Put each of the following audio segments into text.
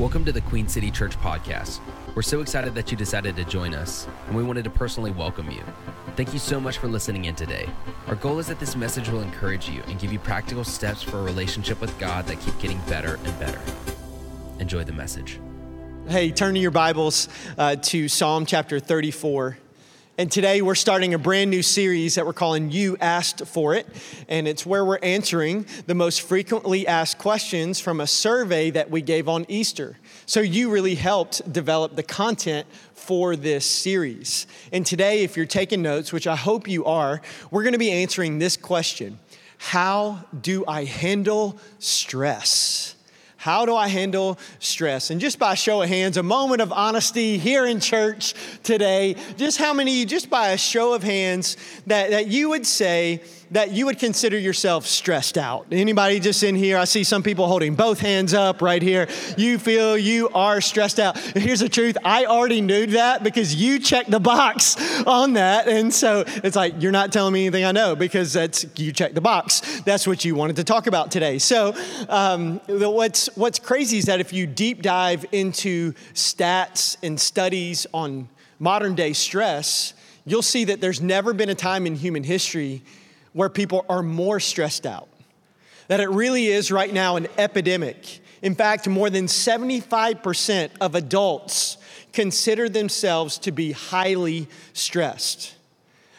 Welcome to the Queen City Church podcast. We're so excited that you decided to join us, and we wanted to personally welcome you. Thank you so much for listening in today. Our goal is that this message will encourage you and give you practical steps for a relationship with God that keep getting better and better. Enjoy the message. Hey, turn to your Bibles uh, to Psalm chapter 34. And today we're starting a brand new series that we're calling You Asked For It. And it's where we're answering the most frequently asked questions from a survey that we gave on Easter. So you really helped develop the content for this series. And today, if you're taking notes, which I hope you are, we're going to be answering this question How do I handle stress? How do I handle stress? And just by show of hands, a moment of honesty here in church today, just how many, just by a show of hands, that, that you would say, that you would consider yourself stressed out? Anybody just in here? I see some people holding both hands up right here. You feel you are stressed out. Here's the truth I already knew that because you checked the box on that. And so it's like, you're not telling me anything I know because that's you checked the box. That's what you wanted to talk about today. So, um, what's, what's crazy is that if you deep dive into stats and studies on modern day stress, you'll see that there's never been a time in human history where people are more stressed out. That it really is right now an epidemic. In fact, more than 75% of adults consider themselves to be highly stressed.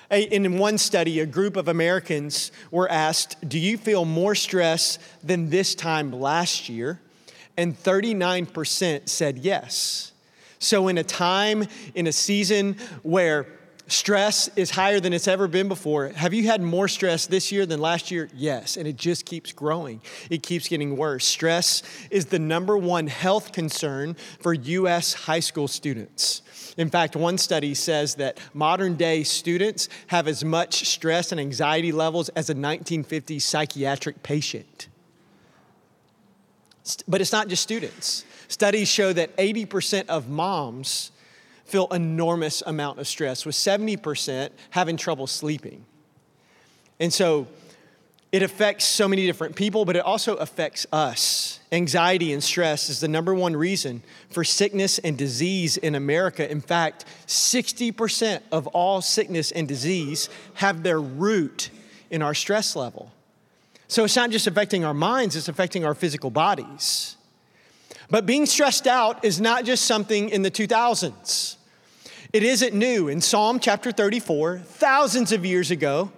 In one study, a group of Americans were asked, Do you feel more stress than this time last year? And 39% said yes. So, in a time, in a season where Stress is higher than it's ever been before. Have you had more stress this year than last year? Yes, and it just keeps growing. It keeps getting worse. Stress is the number one health concern for U.S. high school students. In fact, one study says that modern day students have as much stress and anxiety levels as a 1950s psychiatric patient. But it's not just students. Studies show that 80% of moms feel enormous amount of stress, with 70% having trouble sleeping. And so it affects so many different people, but it also affects us. Anxiety and stress is the number one reason for sickness and disease in America. In fact, 60% of all sickness and disease have their root in our stress level. So it's not just affecting our minds, it's affecting our physical bodies. But being stressed out is not just something in the 2000s. It isn't new. In Psalm chapter 34, thousands of years ago,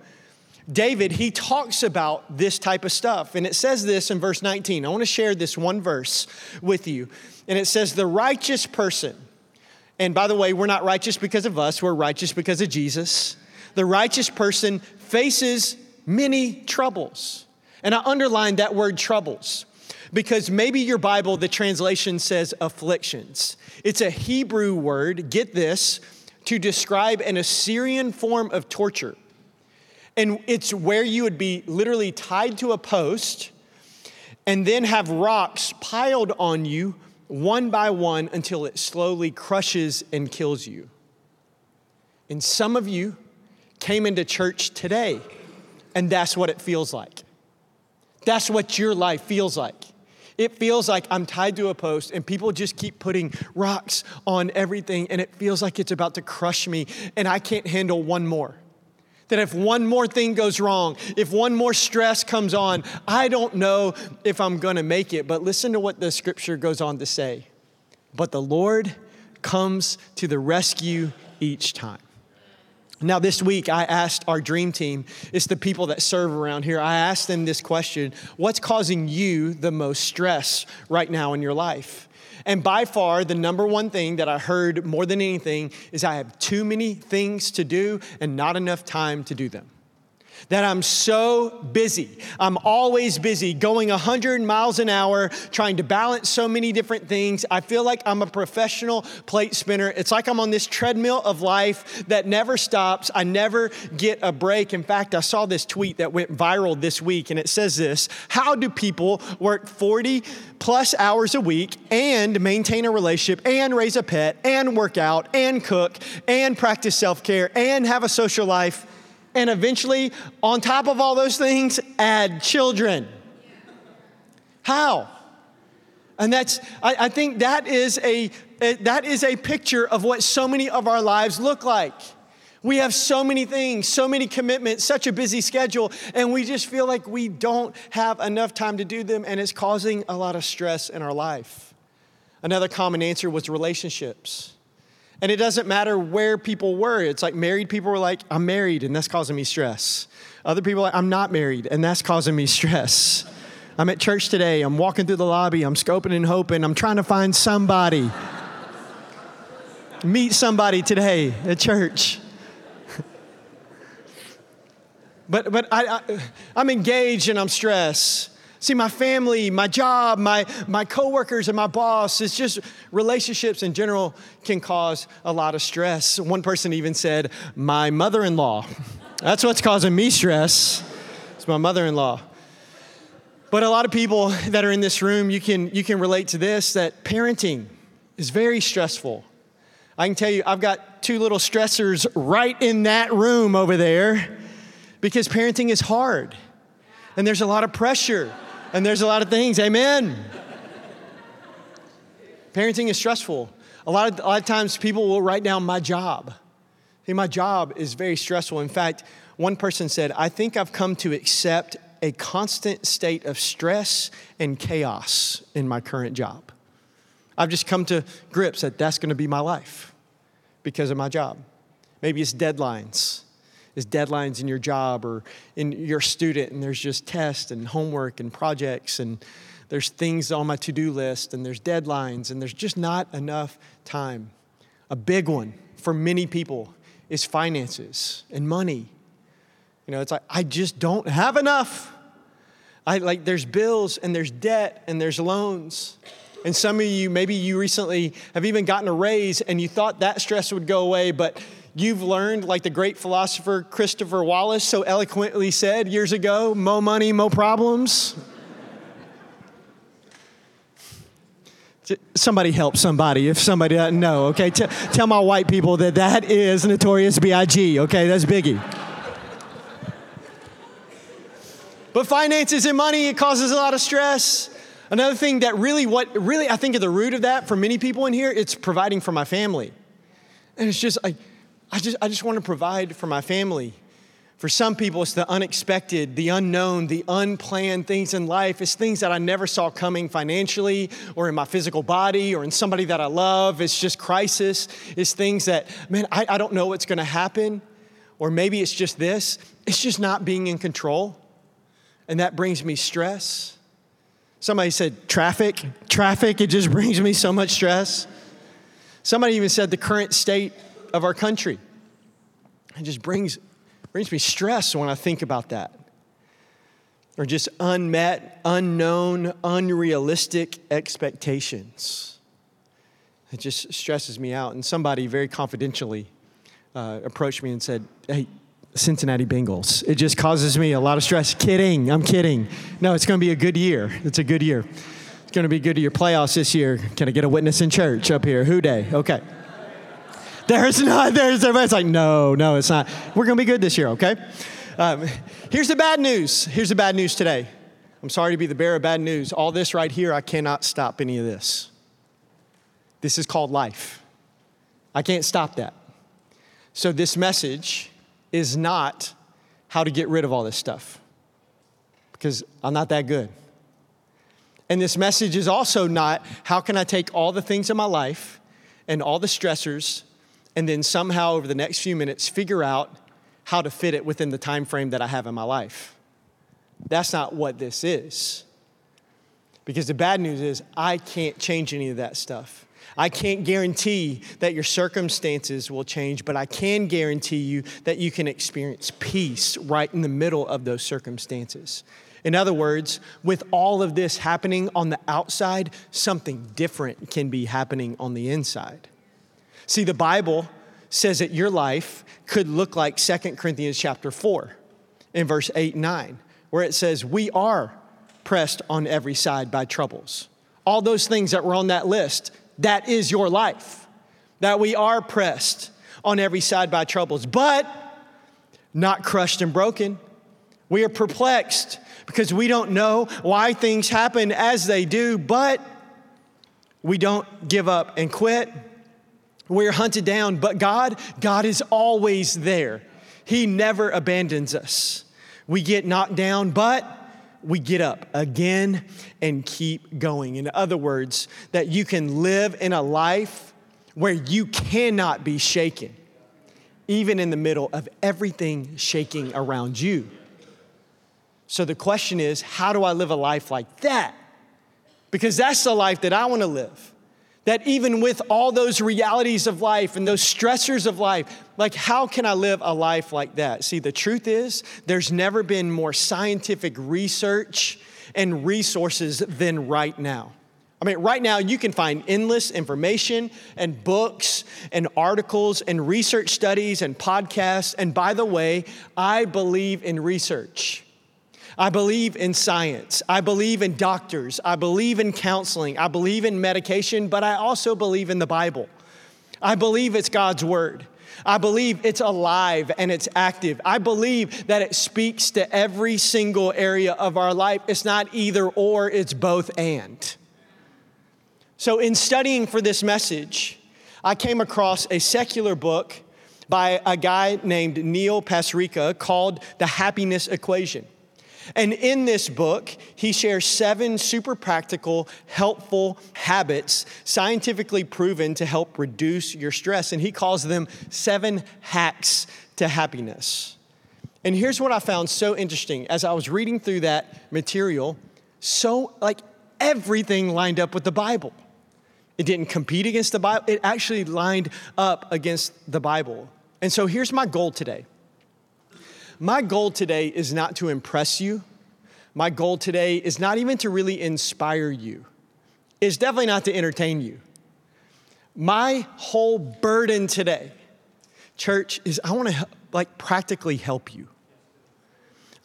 David, he talks about this type of stuff. And it says this in verse 19. I want to share this one verse with you. And it says, The righteous person, and by the way, we're not righteous because of us, we're righteous because of Jesus. The righteous person faces many troubles. And I underline that word troubles because maybe your Bible, the translation says afflictions. It's a Hebrew word, get this, to describe an Assyrian form of torture. And it's where you would be literally tied to a post and then have rocks piled on you one by one until it slowly crushes and kills you. And some of you came into church today, and that's what it feels like. That's what your life feels like. It feels like I'm tied to a post and people just keep putting rocks on everything and it feels like it's about to crush me and I can't handle one more. That if one more thing goes wrong, if one more stress comes on, I don't know if I'm gonna make it. But listen to what the scripture goes on to say. But the Lord comes to the rescue each time. Now, this week, I asked our dream team, it's the people that serve around here, I asked them this question What's causing you the most stress right now in your life? And by far, the number one thing that I heard more than anything is I have too many things to do and not enough time to do them that I'm so busy. I'm always busy, going 100 miles an hour, trying to balance so many different things. I feel like I'm a professional plate spinner. It's like I'm on this treadmill of life that never stops. I never get a break. In fact, I saw this tweet that went viral this week, and it says this How do people work 40 plus hours a week and maintain a relationship and raise a pet and work out and cook and practice self care and have a social life? And eventually, on top of all those things, add children. How? And that's, I, I think that is, a, a, that is a picture of what so many of our lives look like. We have so many things, so many commitments, such a busy schedule, and we just feel like we don't have enough time to do them, and it's causing a lot of stress in our life. Another common answer was relationships. And it doesn't matter where people were. It's like married people were like, I'm married, and that's causing me stress. Other people like, I'm not married, and that's causing me stress. I'm at church today, I'm walking through the lobby, I'm scoping and hoping, I'm trying to find somebody. Meet somebody today at church. but but I, I, I'm engaged and I'm stressed. See, my family, my job, my, my coworkers, and my boss, it's just relationships in general can cause a lot of stress. One person even said, My mother in law. That's what's causing me stress. It's my mother in law. But a lot of people that are in this room, you can, you can relate to this that parenting is very stressful. I can tell you, I've got two little stressors right in that room over there because parenting is hard and there's a lot of pressure and there's a lot of things. Amen. Parenting is stressful. A lot, of, a lot of times people will write down my job. See, my job is very stressful. In fact, one person said, I think I've come to accept a constant state of stress and chaos in my current job. I've just come to grips that that's going to be my life because of my job. Maybe it's deadlines is deadlines in your job or in your student, and there's just tests and homework and projects, and there's things on my to do list, and there's deadlines, and there's just not enough time. A big one for many people is finances and money. You know, it's like, I just don't have enough. I like, there's bills and there's debt and there's loans. And some of you, maybe you recently have even gotten a raise and you thought that stress would go away, but You've learned, like the great philosopher Christopher Wallace so eloquently said years ago, mo money, mo problems. Somebody help somebody if somebody doesn't know, okay? T- tell my white people that that is Notorious B.I.G., okay? That's Biggie. But finances and money, it causes a lot of stress. Another thing that really, what really I think at the root of that for many people in here, it's providing for my family. And it's just like, I just, I just want to provide for my family. For some people, it's the unexpected, the unknown, the unplanned things in life. It's things that I never saw coming financially or in my physical body or in somebody that I love. It's just crisis. It's things that, man, I, I don't know what's going to happen. Or maybe it's just this it's just not being in control. And that brings me stress. Somebody said traffic. Traffic, it just brings me so much stress. Somebody even said the current state of our country. It just brings, brings me stress when I think about that. Or just unmet, unknown, unrealistic expectations. It just stresses me out. And somebody very confidentially uh, approached me and said, Hey, Cincinnati Bengals. It just causes me a lot of stress. Kidding, I'm kidding. No, it's going to be a good year. It's a good year. It's going to be good to your playoffs this year. Can I get a witness in church up here? Who Dey? Okay. There's not, there's, everybody's like, no, no, it's not. We're going to be good this year, okay? Um, here's the bad news. Here's the bad news today. I'm sorry to be the bearer of bad news. All this right here, I cannot stop any of this. This is called life. I can't stop that. So, this message is not how to get rid of all this stuff because I'm not that good. And this message is also not how can I take all the things in my life and all the stressors and then somehow over the next few minutes figure out how to fit it within the time frame that I have in my life. That's not what this is. Because the bad news is I can't change any of that stuff. I can't guarantee that your circumstances will change, but I can guarantee you that you can experience peace right in the middle of those circumstances. In other words, with all of this happening on the outside, something different can be happening on the inside. See, the Bible says that your life could look like 2 Corinthians chapter 4 in verse 8 and 9, where it says, We are pressed on every side by troubles. All those things that were on that list, that is your life. That we are pressed on every side by troubles, but not crushed and broken. We are perplexed because we don't know why things happen as they do, but We don't give up and quit. We're hunted down, but God, God is always there. He never abandons us. We get knocked down, but we get up again and keep going. In other words, that you can live in a life where you cannot be shaken, even in the middle of everything shaking around you. So the question is, how do I live a life like that? Because that's the life that I want to live. That even with all those realities of life and those stressors of life, like how can I live a life like that? See, the truth is, there's never been more scientific research and resources than right now. I mean, right now you can find endless information and books and articles and research studies and podcasts. And by the way, I believe in research. I believe in science. I believe in doctors. I believe in counseling. I believe in medication, but I also believe in the Bible. I believe it's God's word. I believe it's alive and it's active. I believe that it speaks to every single area of our life. It's not either or, it's both and. So, in studying for this message, I came across a secular book by a guy named Neil Pasricha called The Happiness Equation. And in this book, he shares seven super practical, helpful habits scientifically proven to help reduce your stress. And he calls them seven hacks to happiness. And here's what I found so interesting as I was reading through that material so, like, everything lined up with the Bible. It didn't compete against the Bible, it actually lined up against the Bible. And so here's my goal today my goal today is not to impress you. My goal today is not even to really inspire you. It's definitely not to entertain you. My whole burden today, church, is I want to like practically help you.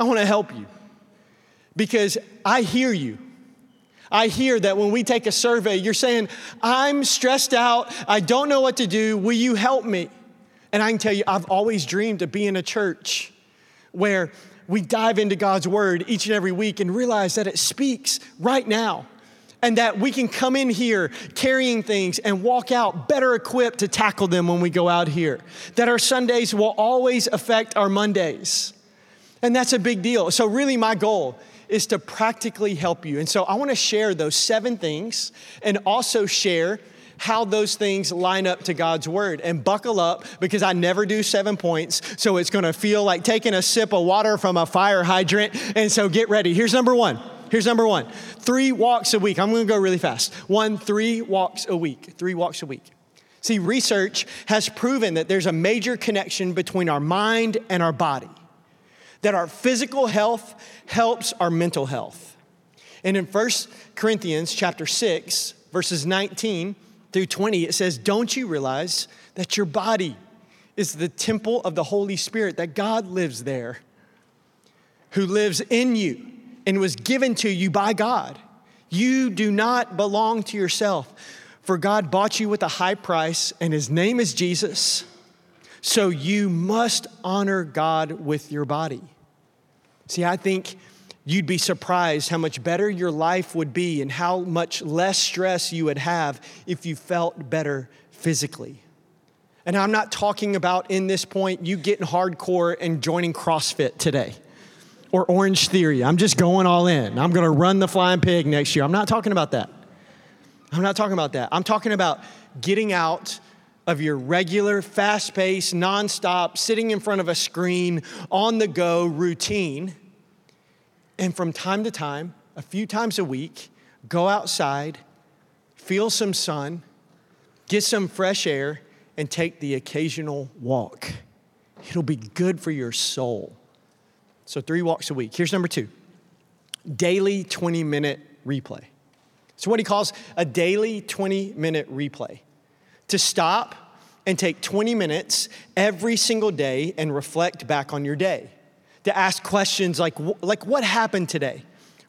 I want to help you because I hear you. I hear that when we take a survey, you're saying, I'm stressed out. I don't know what to do. Will you help me? And I can tell you, I've always dreamed of being a church where we dive into God's word each and every week and realize that it speaks right now. And that we can come in here carrying things and walk out better equipped to tackle them when we go out here. That our Sundays will always affect our Mondays. And that's a big deal. So, really, my goal is to practically help you. And so, I wanna share those seven things and also share how those things line up to God's word. And buckle up because I never do seven points. So it's going to feel like taking a sip of water from a fire hydrant. And so get ready. Here's number one. Here's number one three walks a week. I'm going to go really fast. One, three walks a week. Three walks a week. See, research has proven that there's a major connection between our mind and our body, that our physical health helps our mental health. And in 1 Corinthians chapter 6, verses 19, through 20, it says, Don't you realize that your body is the temple of the Holy Spirit, that God lives there, who lives in you and was given to you by God? You do not belong to yourself, for God bought you with a high price, and his name is Jesus. So you must honor God with your body. See, I think you'd be surprised how much better your life would be and how much less stress you would have if you felt better physically. And I'm not talking about in this point you getting hardcore and joining CrossFit today or Orange Theory. I'm just going all in. I'm going to run the flying pig next year. I'm not talking about that. I'm not talking about that. I'm talking about getting out of your regular, fast paced, nonstop, sitting in front of a screen, on the go routine and from time to time, a few times a week, go outside, feel some sun, get some fresh air, and take the occasional walk. It'll be good for your soul. So, three walks a week. Here's number two daily 20 minute replay. So, what he calls a daily 20 minute replay. To stop and take 20 minutes every single day and reflect back on your day to ask questions like, like what happened today?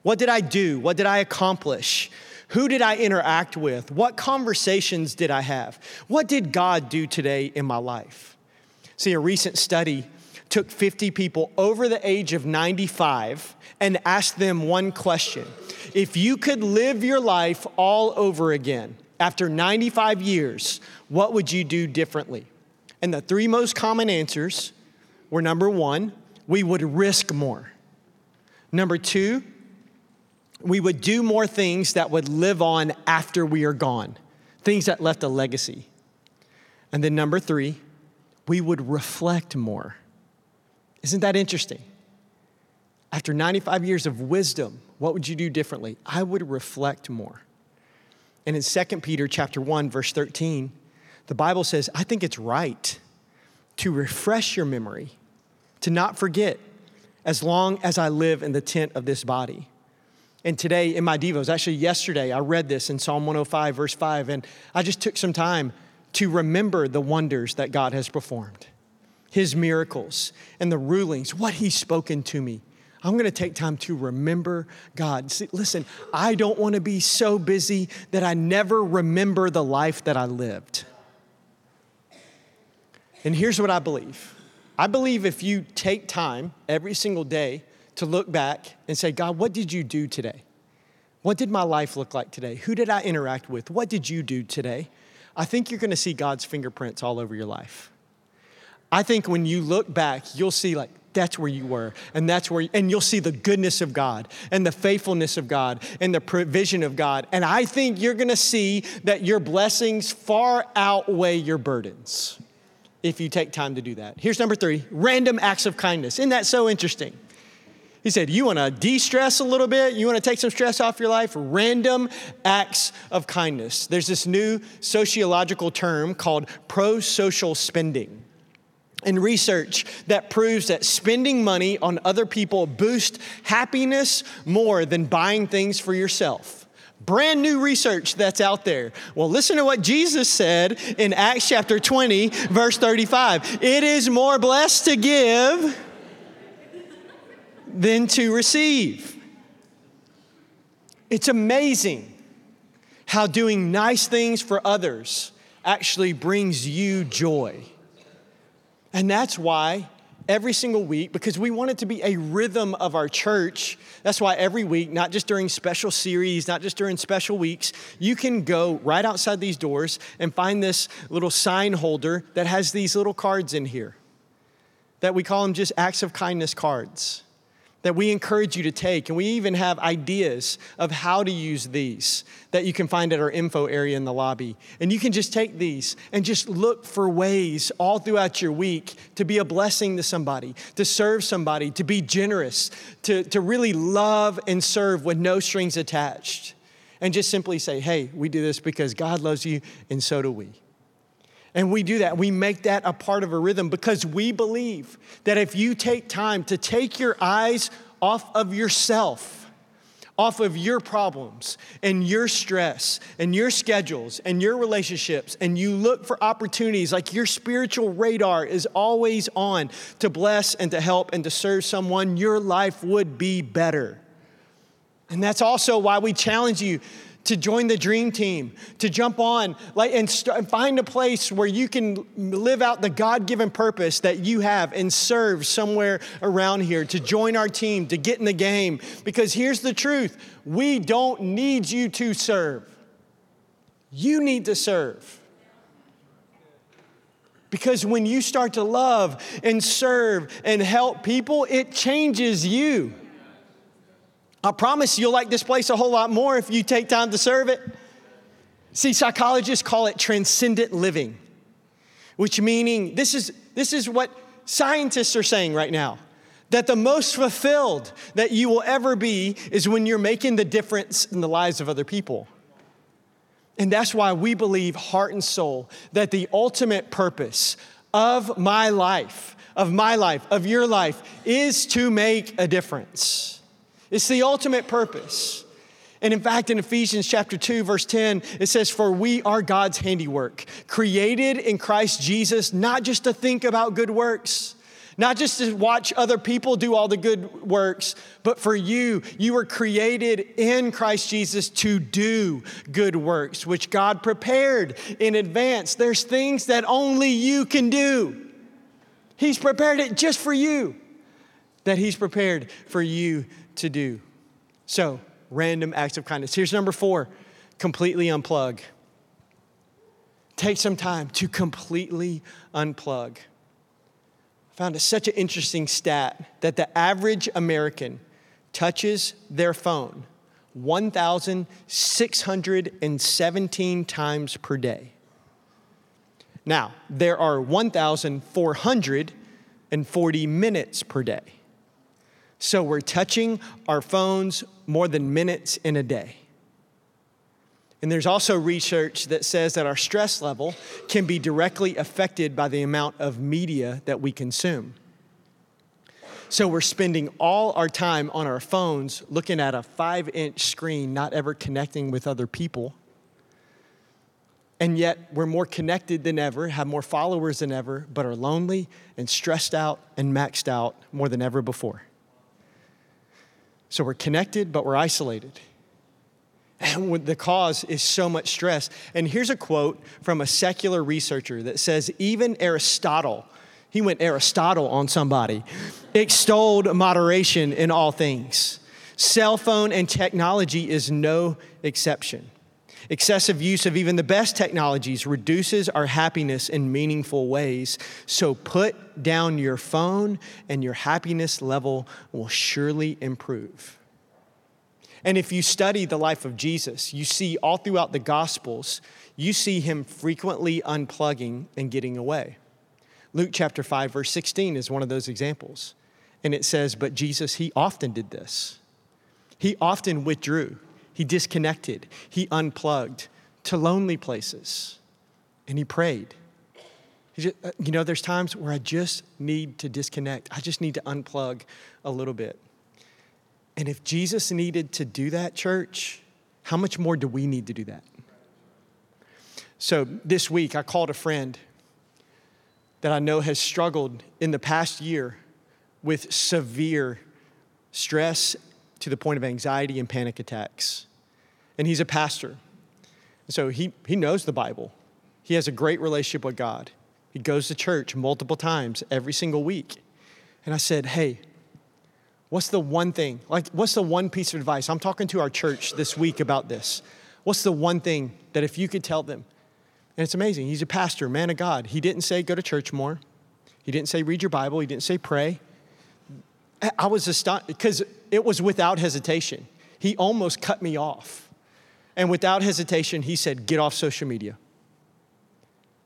What did I do? What did I accomplish? Who did I interact with? What conversations did I have? What did God do today in my life? See, a recent study took 50 people over the age of 95 and asked them one question If you could live your life all over again, after 95 years, what would you do differently? And the three most common answers were number one, we would risk more. Number two, we would do more things that would live on after we are gone, things that left a legacy. And then number three, we would reflect more. Isn't that interesting? After 95 years of wisdom, what would you do differently? I would reflect more. And in 2 Peter chapter 1 verse 13, the Bible says, "I think it's right to refresh your memory, to not forget as long as I live in the tent of this body." And today in my devos, actually yesterday, I read this in Psalm 105 verse 5 and I just took some time to remember the wonders that God has performed, His miracles and the rulings, what He's spoken to me. I'm gonna take time to remember God. See, listen, I don't wanna be so busy that I never remember the life that I lived. And here's what I believe I believe if you take time every single day to look back and say, God, what did you do today? What did my life look like today? Who did I interact with? What did you do today? I think you're gonna see God's fingerprints all over your life. I think when you look back, you'll see like, that's where you were and that's where you, and you'll see the goodness of god and the faithfulness of god and the provision of god and i think you're going to see that your blessings far outweigh your burdens if you take time to do that here's number three random acts of kindness isn't that so interesting he said, You want to de stress a little bit? You want to take some stress off your life? Random acts of kindness. There's this new sociological term called pro social spending. And research that proves that spending money on other people boosts happiness more than buying things for yourself. Brand new research that's out there. Well, listen to what Jesus said in Acts chapter 20, verse 35. It is more blessed to give than to receive. It's amazing how doing nice things for others actually brings you joy. And that's why every single week, because we want it to be a rhythm of our church, that's why every week, not just during special series, not just during special weeks, you can go right outside these doors and find this little sign holder that has these little cards in here that we call them just acts of kindness cards that we encourage you to take. And we even have ideas of how to use these that you can find at our info area in the lobby. And you can just take these and just look for ways all throughout your week to be a blessing to somebody, to serve somebody, to be generous, to, to really love and serve with no strings attached. And just simply say, hey, we do this because God loves you and so do we. And we do that. We make that a part of a rhythm because we believe that if you take time to take your eyes off of yourself, off of your problems and your stress and your schedules and your relationships, and you look for opportunities like your spiritual radar is always on to bless and to help and to serve someone, your life would be better. And that's also why we challenge you to join the dream team, to jump on like, and, st- find a place where you can live out the God given purpose that you have and serve somewhere around here, to join our team, to get in the game. Because here's the truth we don't need you to serve, you need to serve. Because when you start to love and serve and help people, it changes you. I promise you'll like this place a whole lot more if you take time to serve it. See, psychologists call it transcendent living, which meaning this is, this is what scientists are saying right now that the most fulfilled that you will ever be is when you're making the difference in the lives of other people. And that's why we believe, heart and soul, that the ultimate purpose of my life, of my life, of your life, is to make a difference. It's the ultimate purpose. And in fact, in Ephesians chapter 2, verse 10, it says, For we are God's handiwork, created in Christ Jesus, not just to think about good works, not just to watch other people do all the good works, but for you, you were created in Christ Jesus to do good works, which God prepared in advance. There's things that only you can do. He's prepared it just for you, that He's prepared for you to do. So, random acts of kindness. Here's number four completely unplug. Take some time to completely unplug. I found it such an interesting stat that the average American touches their phone 1,617 times per day. Now, there are 1,440 minutes per day. So we're touching our phones more than minutes in a day. And there's also research that says that our stress level can be directly affected by the amount of media that we consume. So we're spending all our time on our phones looking at a five inch screen, not ever connecting with other people. And yet we're more connected than ever, have more followers than ever, but are lonely and stressed out and maxed out more than ever before. So we're connected, but we're isolated. And the cause is so much stress. And here's a quote from a secular researcher that says even Aristotle he went Aristotle on somebody, extolled moderation in all things. Cell phone and technology is no exception. Excessive use of even the best technologies reduces our happiness in meaningful ways. So put down your phone, and your happiness level will surely improve. And if you study the life of Jesus, you see all throughout the Gospels, you see him frequently unplugging and getting away. Luke chapter 5, verse 16 is one of those examples. And it says, But Jesus, he often did this. He often withdrew, he disconnected, he unplugged to lonely places, and he prayed. He just, uh, you know, there's times where I just need to disconnect, I just need to unplug a little bit. And if Jesus needed to do that, church, how much more do we need to do that? So this week, I called a friend that I know has struggled in the past year with severe stress to the point of anxiety and panic attacks. And he's a pastor. So he, he knows the Bible. He has a great relationship with God. He goes to church multiple times every single week. And I said, Hey, what's the one thing? Like, what's the one piece of advice? I'm talking to our church this week about this. What's the one thing that if you could tell them, and it's amazing. He's a pastor, man of God. He didn't say go to church more. He didn't say read your Bible. He didn't say pray. I was astonished because it was without hesitation. He almost cut me off. And without hesitation, he said, Get off social media.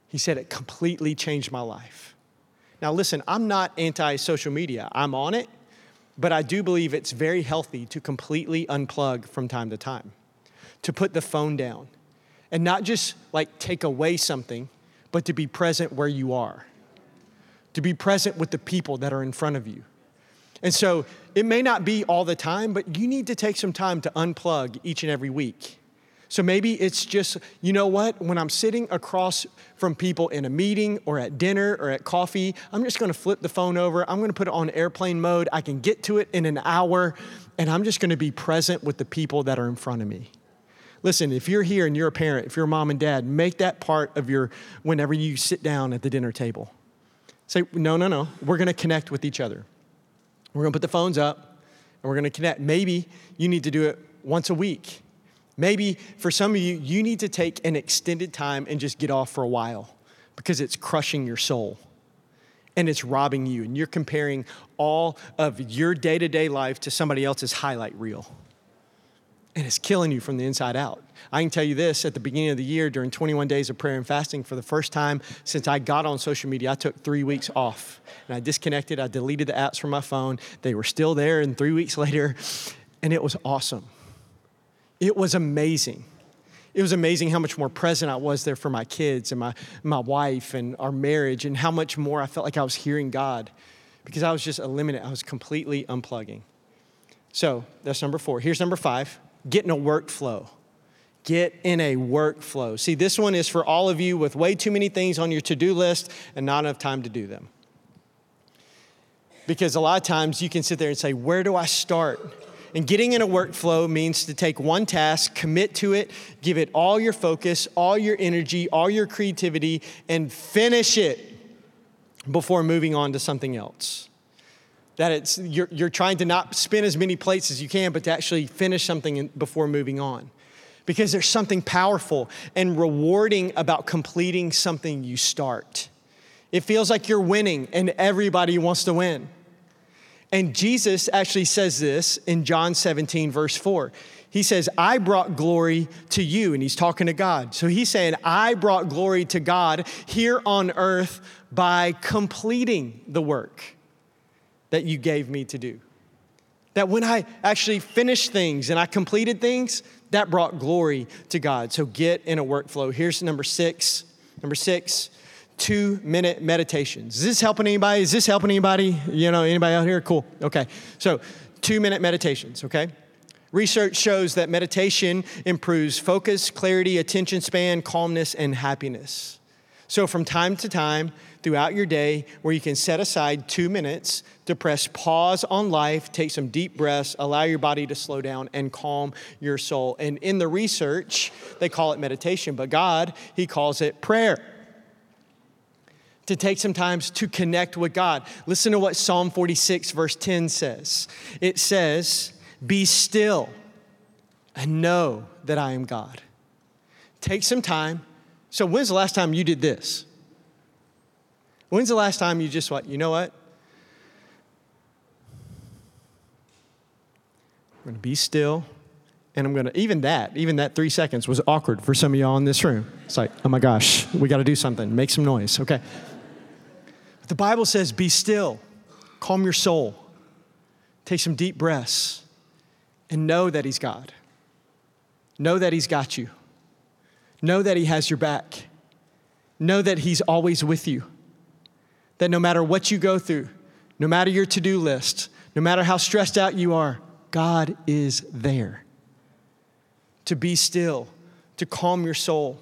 He said, It completely changed my life. Now, listen, I'm not anti social media, I'm on it, but I do believe it's very healthy to completely unplug from time to time, to put the phone down and not just like take away something, but to be present where you are, to be present with the people that are in front of you. And so it may not be all the time, but you need to take some time to unplug each and every week. So maybe it's just, you know what, when I'm sitting across from people in a meeting or at dinner or at coffee, I'm just gonna flip the phone over. I'm gonna put it on airplane mode. I can get to it in an hour, and I'm just gonna be present with the people that are in front of me. Listen, if you're here and you're a parent, if you're a mom and dad, make that part of your whenever you sit down at the dinner table. Say, no, no, no, we're gonna connect with each other. We're gonna put the phones up and we're gonna connect. Maybe you need to do it once a week. Maybe for some of you, you need to take an extended time and just get off for a while because it's crushing your soul and it's robbing you. And you're comparing all of your day to day life to somebody else's highlight reel and it's killing you from the inside out. I can tell you this at the beginning of the year, during 21 days of prayer and fasting, for the first time since I got on social media, I took three weeks off and I disconnected. I deleted the apps from my phone. They were still there, and three weeks later, and it was awesome. It was amazing. It was amazing how much more present I was there for my kids and my, my wife and our marriage, and how much more I felt like I was hearing God because I was just eliminating, I was completely unplugging. So that's number four. Here's number five get in a workflow. Get in a workflow. See, this one is for all of you with way too many things on your to do list and not enough time to do them. Because a lot of times you can sit there and say, Where do I start? And getting in a workflow means to take one task, commit to it, give it all your focus, all your energy, all your creativity, and finish it before moving on to something else that it's you're, you're trying to not spin as many plates as you can but to actually finish something before moving on because there's something powerful and rewarding about completing something you start. It feels like you're winning and everybody wants to win. And Jesus actually says this in John 17, verse 4. He says, I brought glory to you. And he's talking to God. So he's saying, I brought glory to God here on earth by completing the work that you gave me to do. That when I actually finished things and I completed things, that brought glory to God. So get in a workflow. Here's number six. Number six, two minute meditations. Is this helping anybody? Is this helping anybody? You know, anybody out here? Cool. Okay. So, two minute meditations, okay? Research shows that meditation improves focus, clarity, attention span, calmness, and happiness. So, from time to time throughout your day, where you can set aside two minutes to press pause on life, take some deep breaths, allow your body to slow down, and calm your soul. And in the research, they call it meditation, but God, He calls it prayer to take some time to connect with God. Listen to what Psalm 46, verse 10 says. It says, Be still and know that I am God. Take some time. So, when's the last time you did this? When's the last time you just what? You know what? I'm going to be still and I'm going to, even that, even that three seconds was awkward for some of y'all in this room. It's like, oh my gosh, we got to do something, make some noise. Okay. The Bible says, be still, calm your soul, take some deep breaths, and know that He's God. Know that He's got you. Know that He has your back. Know that He's always with you. That no matter what you go through, no matter your to do list, no matter how stressed out you are, God is there. To be still, to calm your soul,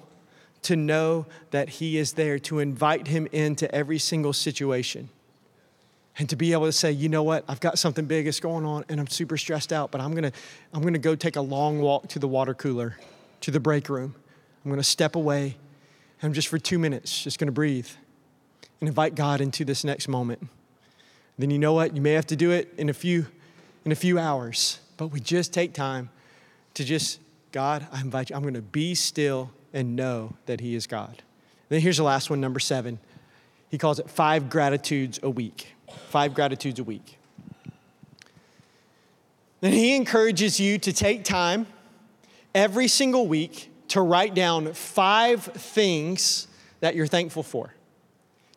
to know that He is there, to invite Him into every single situation. And to be able to say, you know what, I've got something big that's going on and I'm super stressed out, but I'm gonna, I'm gonna go take a long walk to the water cooler, to the break room. I'm gonna step away and I'm just for two minutes, just gonna breathe and invite God into this next moment. Then you know what? You may have to do it in a few, in a few hours, but we just take time to just, God, I invite you, I'm gonna be still and know that He is God. Then here's the last one, number seven. He calls it five gratitudes a week. Five gratitudes a week. Then he encourages you to take time every single week to write down five things that you're thankful for.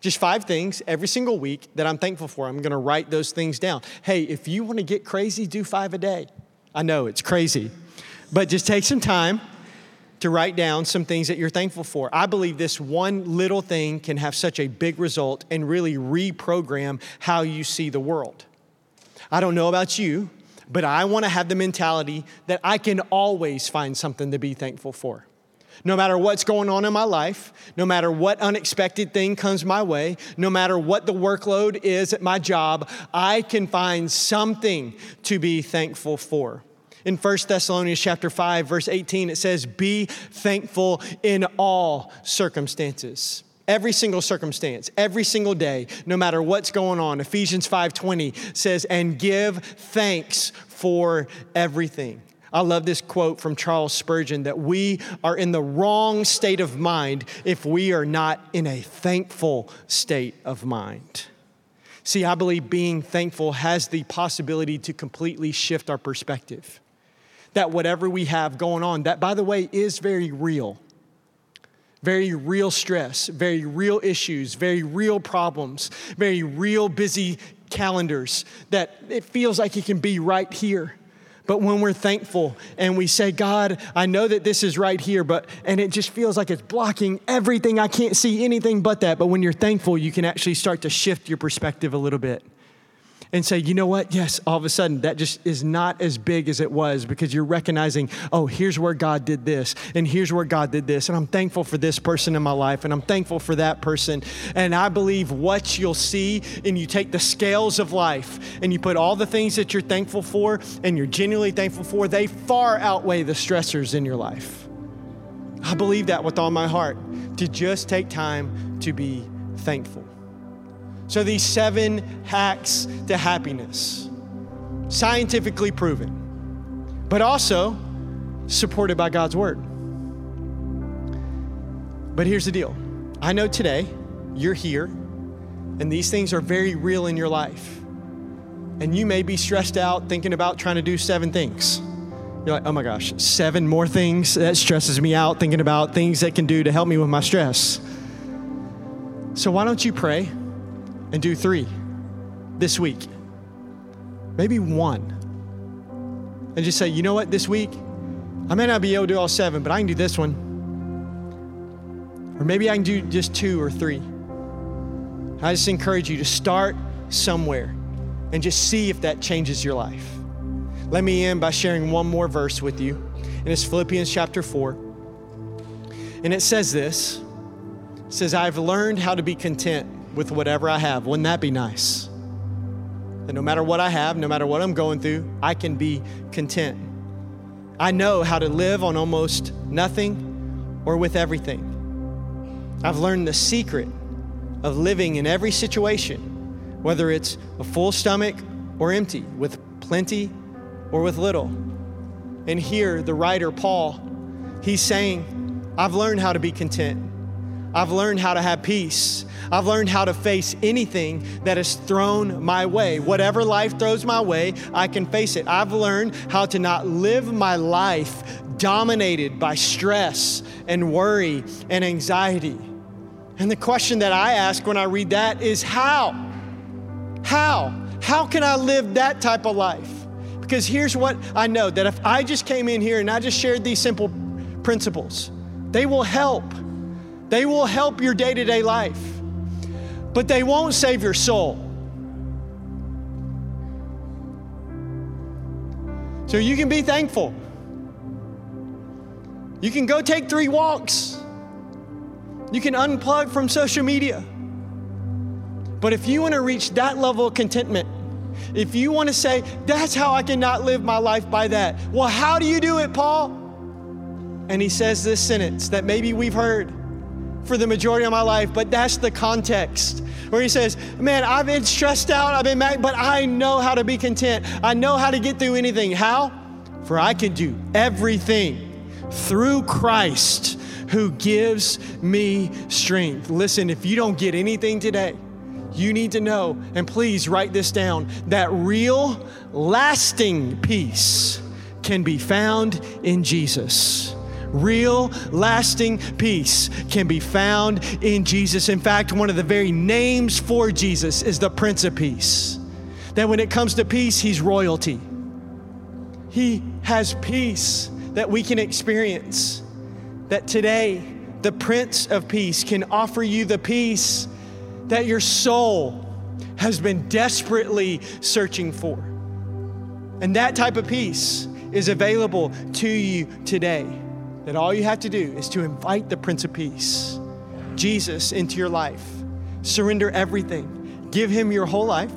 Just five things every single week that I'm thankful for. I'm gonna write those things down. Hey, if you wanna get crazy, do five a day. I know it's crazy, but just take some time to write down some things that you're thankful for. I believe this one little thing can have such a big result and really reprogram how you see the world. I don't know about you, but I want to have the mentality that I can always find something to be thankful for. No matter what's going on in my life, no matter what unexpected thing comes my way, no matter what the workload is at my job, I can find something to be thankful for. In 1 Thessalonians chapter 5 verse 18 it says be thankful in all circumstances. Every single circumstance, every single day, no matter what's going on. Ephesians 5:20 says and give thanks for everything. I love this quote from Charles Spurgeon that we are in the wrong state of mind if we are not in a thankful state of mind. See, I believe being thankful has the possibility to completely shift our perspective that whatever we have going on, that by the way is very real. Very real stress, very real issues, very real problems, very real busy calendars that it feels like it can be right here. But when we're thankful and we say, God, I know that this is right here, but, and it just feels like it's blocking everything. I can't see anything but that. But when you're thankful, you can actually start to shift your perspective a little bit and say, you know what? Yes, all of a sudden that just is not as big as it was because you're recognizing, oh, here's where God did this, and here's where God did this. And I'm thankful for this person in my life, and I'm thankful for that person. And I believe what you'll see, and you take the scales of life and you put all the things that you're thankful for and you're genuinely thankful for, they far outweigh the stressors in your life. I believe that with all my heart to just take time to be thankful. So, these seven hacks to happiness, scientifically proven. But also, supported by God's word. But here's the deal I know today you're here, and these things are very real in your life. And you may be stressed out thinking about trying to do seven things. You're like, oh my gosh, seven more things? That stresses me out thinking about things that can do to help me with my stress. So why don't you pray and do three this week? Maybe one. And just say, you know what, this week, I may not be able to do all seven, but I can do this one. Or maybe I can do just two or three. I just encourage you to start somewhere and just see if that changes your life. Let me end by sharing one more verse with you, and it's Philippians chapter 4. And it says this it says, I've learned how to be content with whatever I have. Wouldn't that be nice? That no matter what I have, no matter what I'm going through, I can be content. I know how to live on almost nothing or with everything. I've learned the secret of living in every situation, whether it's a full stomach or empty, with plenty or with little. And here, the writer Paul, he's saying, I've learned how to be content. I've learned how to have peace. I've learned how to face anything that is thrown my way. Whatever life throws my way, I can face it. I've learned how to not live my life dominated by stress and worry and anxiety. And the question that I ask when I read that is how? How? How can I live that type of life? Because here's what I know that if I just came in here and I just shared these simple principles, they will help. They will help your day to day life, but they won't save your soul. So you can be thankful. You can go take three walks. You can unplug from social media. But if you want to reach that level of contentment, if you want to say, that's how I cannot live my life by that, well, how do you do it, Paul? And he says this sentence that maybe we've heard for the majority of my life, but that's the context where he says, Man, I've been stressed out, I've been mad, but I know how to be content. I know how to get through anything. How? For I can do everything through Christ who gives me strength. Listen, if you don't get anything today, you need to know, and please write this down, that real, lasting peace can be found in Jesus. Real, lasting peace can be found in Jesus. In fact, one of the very names for Jesus is the Prince of Peace. That when it comes to peace, he's royalty. He has peace that we can experience that today the Prince of Peace can offer you the peace that your soul has been desperately searching for. And that type of peace is available to you today. That all you have to do is to invite the Prince of Peace, Jesus, into your life. Surrender everything, give him your whole life,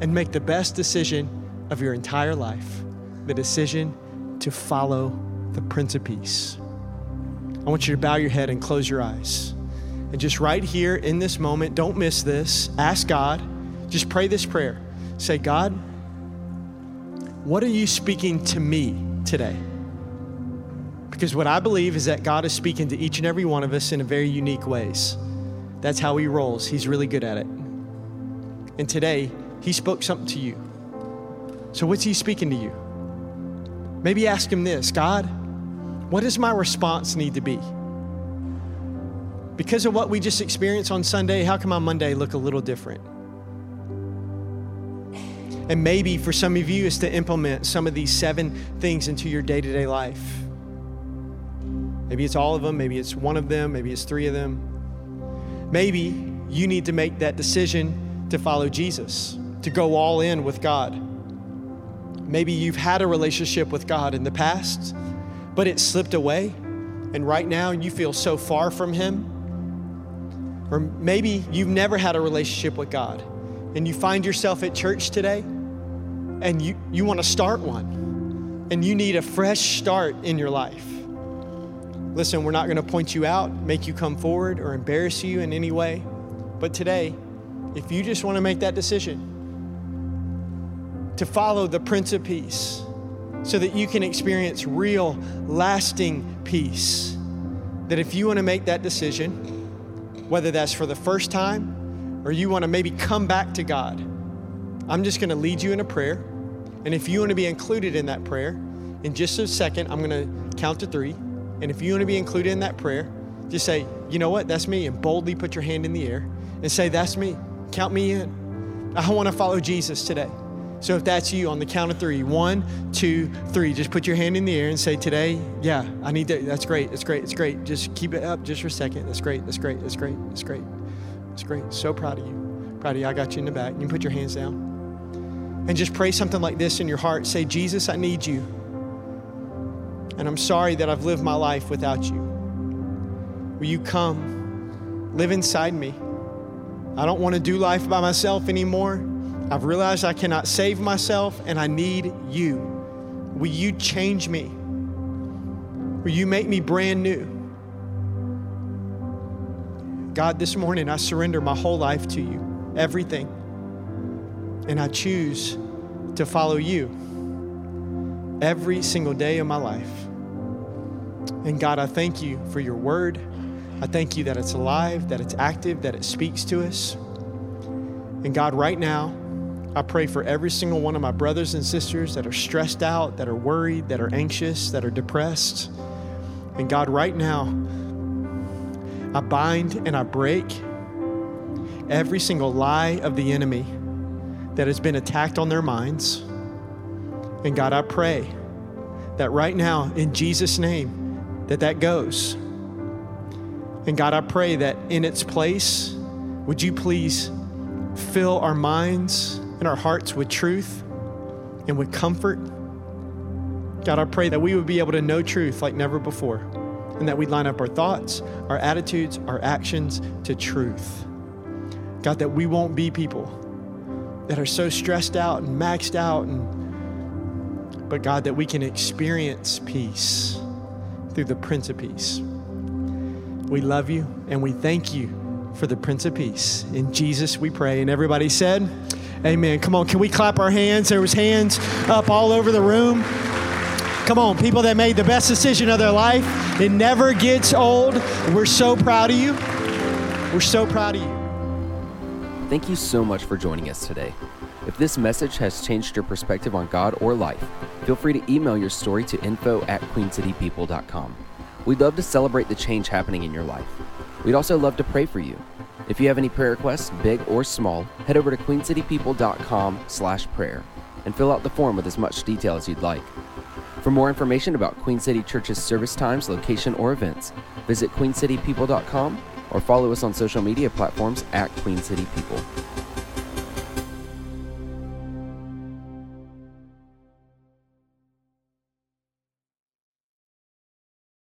and make the best decision of your entire life the decision to follow the Prince of Peace. I want you to bow your head and close your eyes. And just right here in this moment, don't miss this. Ask God. Just pray this prayer. Say, God, what are you speaking to me today? Because what I believe is that God is speaking to each and every one of us in a very unique ways. That's how he rolls. He's really good at it. And today, he spoke something to you. So what's he speaking to you? Maybe ask him this, God, what does my response need to be? Because of what we just experienced on Sunday, how can my Monday look a little different? And maybe for some of you, is to implement some of these seven things into your day to day life. Maybe it's all of them, maybe it's one of them, maybe it's three of them. Maybe you need to make that decision to follow Jesus, to go all in with God. Maybe you've had a relationship with God in the past but it slipped away, and right now you feel so far from Him. Or maybe you've never had a relationship with God, and you find yourself at church today, and you, you want to start one, and you need a fresh start in your life. Listen, we're not going to point you out, make you come forward, or embarrass you in any way. But today, if you just want to make that decision to follow the Prince of Peace, so that you can experience real, lasting peace. That if you want to make that decision, whether that's for the first time or you want to maybe come back to God, I'm just going to lead you in a prayer. And if you want to be included in that prayer, in just a second, I'm going to count to three. And if you want to be included in that prayer, just say, you know what, that's me, and boldly put your hand in the air and say, that's me. Count me in. I want to follow Jesus today. So if that's you on the count of three, one, two, three, just put your hand in the air and say, Today, yeah, I need to. That's great. That's great. It's great. Just keep it up just for a second. That's great. That's great. That's great. That's great. That's great. So proud of you. Proud of you. I got you in the back. You can put your hands down. And just pray something like this in your heart. Say, Jesus, I need you. And I'm sorry that I've lived my life without you. Will you come, live inside me? I don't want to do life by myself anymore. I've realized I cannot save myself and I need you. Will you change me? Will you make me brand new? God, this morning I surrender my whole life to you, everything. And I choose to follow you every single day of my life. And God, I thank you for your word. I thank you that it's alive, that it's active, that it speaks to us. And God, right now, I pray for every single one of my brothers and sisters that are stressed out, that are worried, that are anxious, that are depressed. And God, right now, I bind and I break every single lie of the enemy that has been attacked on their minds. And God, I pray that right now, in Jesus' name, that that goes. And God, I pray that in its place, would you please fill our minds and our hearts with truth and with comfort. God, I pray that we would be able to know truth like never before and that we'd line up our thoughts, our attitudes, our actions to truth. God, that we won't be people that are so stressed out and maxed out and but God that we can experience peace through the Prince of Peace. We love you and we thank you for the Prince of Peace. In Jesus we pray. And everybody said, Amen. Come on, can we clap our hands? There was hands up all over the room. Come on, people that made the best decision of their life. It never gets old. We're so proud of you. We're so proud of you. Thank you so much for joining us today. If this message has changed your perspective on God or life, feel free to email your story to info at queencitypeople.com. We'd love to celebrate the change happening in your life. We'd also love to pray for you. If you have any prayer requests, big or small, head over to queencitypeople.com slash prayer and fill out the form with as much detail as you'd like. For more information about Queen City Church's service times, location, or events, visit queencitypeople.com or follow us on social media platforms at Queen City People.